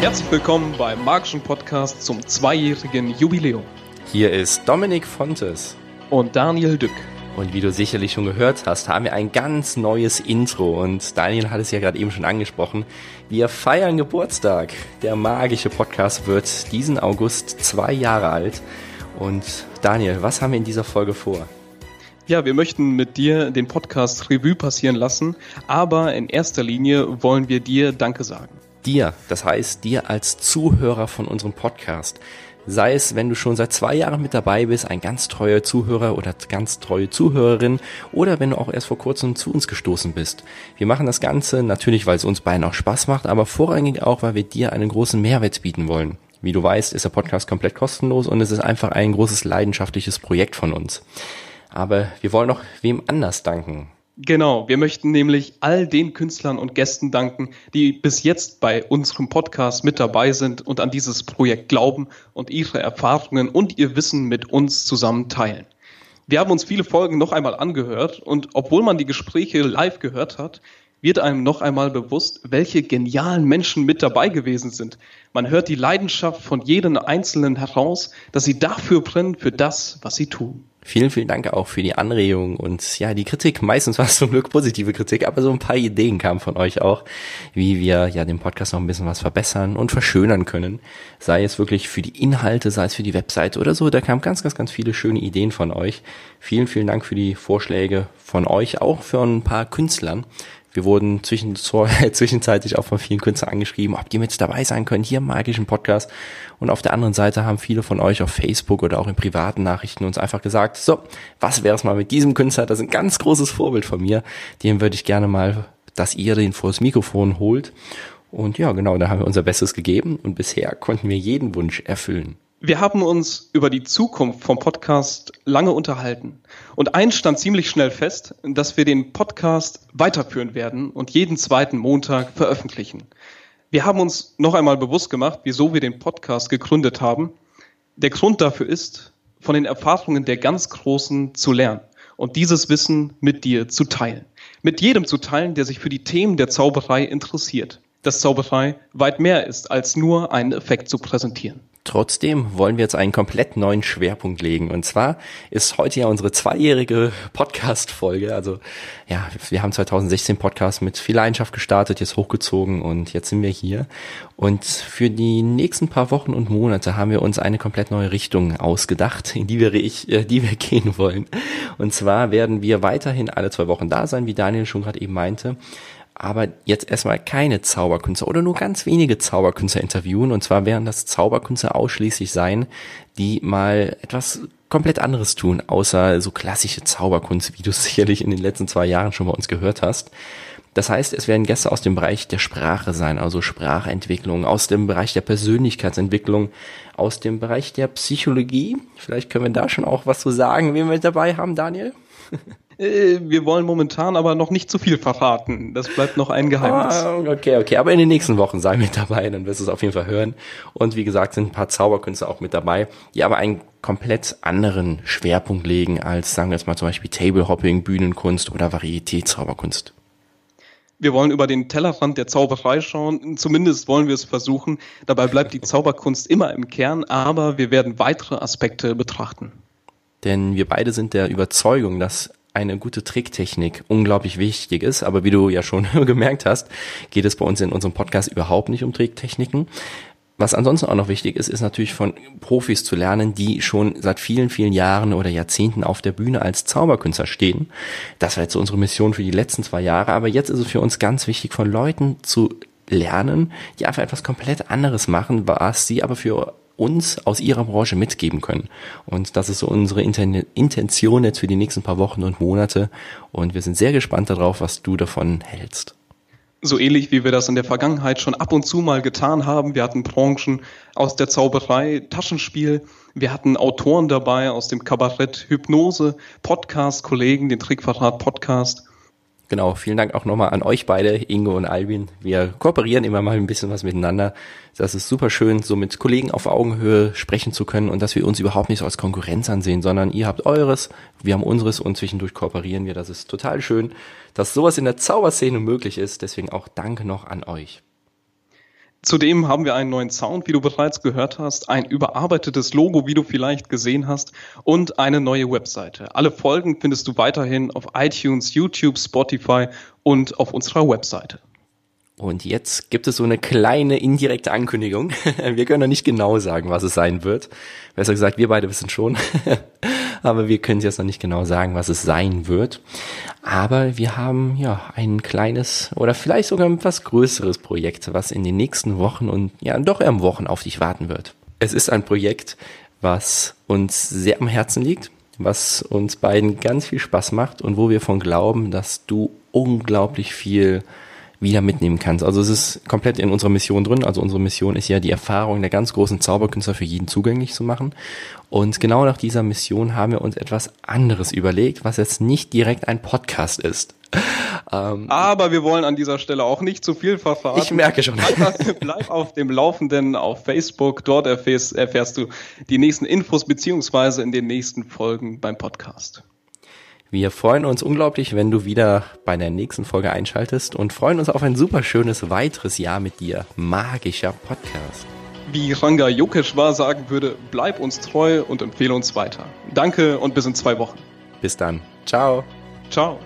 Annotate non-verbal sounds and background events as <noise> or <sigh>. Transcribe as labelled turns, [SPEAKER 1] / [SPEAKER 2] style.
[SPEAKER 1] Herzlich willkommen beim Magischen Podcast zum zweijährigen Jubiläum.
[SPEAKER 2] Hier ist Dominik Fontes.
[SPEAKER 1] Und Daniel Dück.
[SPEAKER 2] Und wie du sicherlich schon gehört hast, haben wir ein ganz neues Intro. Und Daniel hat es ja gerade eben schon angesprochen. Wir feiern Geburtstag. Der magische Podcast wird diesen August zwei Jahre alt. Und Daniel, was haben wir in dieser Folge vor?
[SPEAKER 1] Ja, wir möchten mit dir den Podcast Revue passieren lassen, aber in erster Linie wollen wir dir Danke sagen.
[SPEAKER 2] Dir, das heißt dir als Zuhörer von unserem Podcast. Sei es, wenn du schon seit zwei Jahren mit dabei bist, ein ganz treuer Zuhörer oder ganz treue Zuhörerin, oder wenn du auch erst vor kurzem zu uns gestoßen bist. Wir machen das Ganze natürlich, weil es uns beiden auch Spaß macht, aber vorrangig auch, weil wir dir einen großen Mehrwert bieten wollen. Wie du weißt, ist der Podcast komplett kostenlos und es ist einfach ein großes leidenschaftliches Projekt von uns. Aber wir wollen noch wem anders danken.
[SPEAKER 1] Genau, wir möchten nämlich all den Künstlern und Gästen danken, die bis jetzt bei unserem Podcast mit dabei sind und an dieses Projekt glauben und ihre Erfahrungen und ihr Wissen mit uns zusammen teilen. Wir haben uns viele Folgen noch einmal angehört und obwohl man die Gespräche live gehört hat, wird einem noch einmal bewusst, welche genialen Menschen mit dabei gewesen sind. Man hört die Leidenschaft von jedem Einzelnen heraus, dass sie dafür brennen, für das, was sie tun.
[SPEAKER 2] Vielen, vielen Dank auch für die Anregung und ja, die Kritik. Meistens war es zum Glück positive Kritik, aber so ein paar Ideen kamen von euch auch, wie wir ja den Podcast noch ein bisschen was verbessern und verschönern können. Sei es wirklich für die Inhalte, sei es für die Webseite oder so. Da kamen ganz, ganz, ganz viele schöne Ideen von euch. Vielen, vielen Dank für die Vorschläge von euch, auch für ein paar Künstlern. Wir wurden zwischen, <laughs> zwischenzeitlich auch von vielen Künstlern angeschrieben, ob die mit dabei sein können, hier im magischen Podcast. Und auf der anderen Seite haben viele von euch auf Facebook oder auch in privaten Nachrichten uns einfach gesagt, so, was wäre es mal mit diesem Künstler? Das ist ein ganz großes Vorbild von mir. Dem würde ich gerne mal, dass ihr den vors Mikrofon holt. Und ja, genau, da haben wir unser Bestes gegeben und bisher konnten wir jeden Wunsch erfüllen.
[SPEAKER 1] Wir haben uns über die Zukunft vom Podcast lange unterhalten. Und eins stand ziemlich schnell fest, dass wir den Podcast weiterführen werden und jeden zweiten Montag veröffentlichen. Wir haben uns noch einmal bewusst gemacht, wieso wir den Podcast gegründet haben. Der Grund dafür ist, von den Erfahrungen der ganz Großen zu lernen und dieses Wissen mit dir zu teilen. Mit jedem zu teilen, der sich für die Themen der Zauberei interessiert. Dass Zauberei weit mehr ist, als nur einen Effekt zu präsentieren.
[SPEAKER 2] Trotzdem wollen wir jetzt einen komplett neuen Schwerpunkt legen. Und zwar ist heute ja unsere zweijährige Podcast-Folge. Also ja, wir haben 2016 Podcast mit viel Leidenschaft gestartet, jetzt hochgezogen und jetzt sind wir hier. Und für die nächsten paar Wochen und Monate haben wir uns eine komplett neue Richtung ausgedacht, in die wir, ich, äh, die wir <laughs> gehen wollen. Und zwar werden wir weiterhin alle zwei Wochen da sein, wie Daniel schon gerade eben meinte aber jetzt erstmal keine Zauberkünstler oder nur ganz wenige Zauberkünstler interviewen. Und zwar werden das Zauberkünstler ausschließlich sein, die mal etwas komplett anderes tun, außer so klassische Zauberkunst, wie du <laughs> sicherlich in den letzten zwei Jahren schon bei uns gehört hast. Das heißt, es werden Gäste aus dem Bereich der Sprache sein, also Sprachentwicklung, aus dem Bereich der Persönlichkeitsentwicklung, aus dem Bereich der Psychologie. Vielleicht können wir da schon auch was zu sagen, wen wir dabei haben, Daniel. <laughs>
[SPEAKER 1] Äh, wir wollen momentan aber noch nicht zu viel verraten. Das bleibt noch ein Geheimnis.
[SPEAKER 2] Ah, okay, okay. Aber in den nächsten Wochen sei mit dabei, dann wirst du es auf jeden Fall hören. Und wie gesagt, sind ein paar Zauberkünstler auch mit dabei, die aber einen komplett anderen Schwerpunkt legen als, sagen wir jetzt mal zum Beispiel Tablehopping, Bühnenkunst oder Varieté-Zauberkunst.
[SPEAKER 1] Wir wollen über den Tellerrand der Zauberei schauen. Zumindest wollen wir es versuchen. Dabei bleibt die Zauberkunst immer im Kern, aber wir werden weitere Aspekte betrachten.
[SPEAKER 2] Denn wir beide sind der Überzeugung, dass eine gute Tricktechnik unglaublich wichtig ist. Aber wie du ja schon <laughs> gemerkt hast, geht es bei uns in unserem Podcast überhaupt nicht um Tricktechniken. Was ansonsten auch noch wichtig ist, ist natürlich von Profis zu lernen, die schon seit vielen, vielen Jahren oder Jahrzehnten auf der Bühne als Zauberkünstler stehen. Das war jetzt so unsere Mission für die letzten zwei Jahre. Aber jetzt ist es für uns ganz wichtig, von Leuten zu lernen, die einfach etwas komplett anderes machen, was sie aber für uns aus ihrer Branche mitgeben können. Und das ist so unsere Intention jetzt für die nächsten paar Wochen und Monate. Und wir sind sehr gespannt darauf, was du davon hältst.
[SPEAKER 1] So ähnlich wie wir das in der Vergangenheit schon ab und zu mal getan haben. Wir hatten Branchen aus der Zauberei, Taschenspiel. Wir hatten Autoren dabei aus dem Kabarett, Hypnose, Podcast-Kollegen, den Trickverrat Podcast.
[SPEAKER 2] Genau, vielen Dank auch nochmal an euch beide, Ingo und Albin. Wir kooperieren immer mal ein bisschen was miteinander. Das ist super schön, so mit Kollegen auf Augenhöhe sprechen zu können und dass wir uns überhaupt nicht so als Konkurrenz ansehen, sondern ihr habt eures, wir haben unseres und zwischendurch kooperieren wir. Das ist total schön, dass sowas in der Zauberszene möglich ist. Deswegen auch danke noch an euch.
[SPEAKER 1] Zudem haben wir einen neuen Sound, wie du bereits gehört hast, ein überarbeitetes Logo, wie du vielleicht gesehen hast, und eine neue Webseite. Alle Folgen findest du weiterhin auf iTunes, YouTube, Spotify und auf unserer Webseite.
[SPEAKER 2] Und jetzt gibt es so eine kleine indirekte Ankündigung. <laughs> Wir können noch nicht genau sagen, was es sein wird. Besser gesagt, wir beide wissen schon. <laughs> Aber wir können jetzt noch nicht genau sagen, was es sein wird. Aber wir haben ja ein kleines oder vielleicht sogar ein etwas größeres Projekt, was in den nächsten Wochen und ja doch eher Wochen auf dich warten wird. Es ist ein Projekt, was uns sehr am Herzen liegt, was uns beiden ganz viel Spaß macht und wo wir von glauben, dass du unglaublich viel wieder mitnehmen kannst. Also es ist komplett in unserer Mission drin. Also unsere Mission ist ja die Erfahrung der ganz großen Zauberkünstler für jeden zugänglich zu machen. Und genau nach dieser Mission haben wir uns etwas anderes überlegt, was jetzt nicht direkt ein Podcast ist. <laughs>
[SPEAKER 1] Ähm, Aber wir wollen an dieser Stelle auch nicht zu viel verfahren.
[SPEAKER 2] Ich merke schon. <laughs>
[SPEAKER 1] Bleib, bleib auf dem Laufenden auf Facebook. Dort erfährst, erfährst du die nächsten Infos beziehungsweise in den nächsten Folgen beim Podcast.
[SPEAKER 2] Wir freuen uns unglaublich, wenn du wieder bei der nächsten Folge einschaltest und freuen uns auf ein super schönes weiteres Jahr mit dir. Magischer Podcast.
[SPEAKER 1] Wie Ranga Yokeshwar sagen würde, bleib uns treu und empfehle uns weiter. Danke und bis in zwei Wochen.
[SPEAKER 2] Bis dann. Ciao.
[SPEAKER 1] Ciao.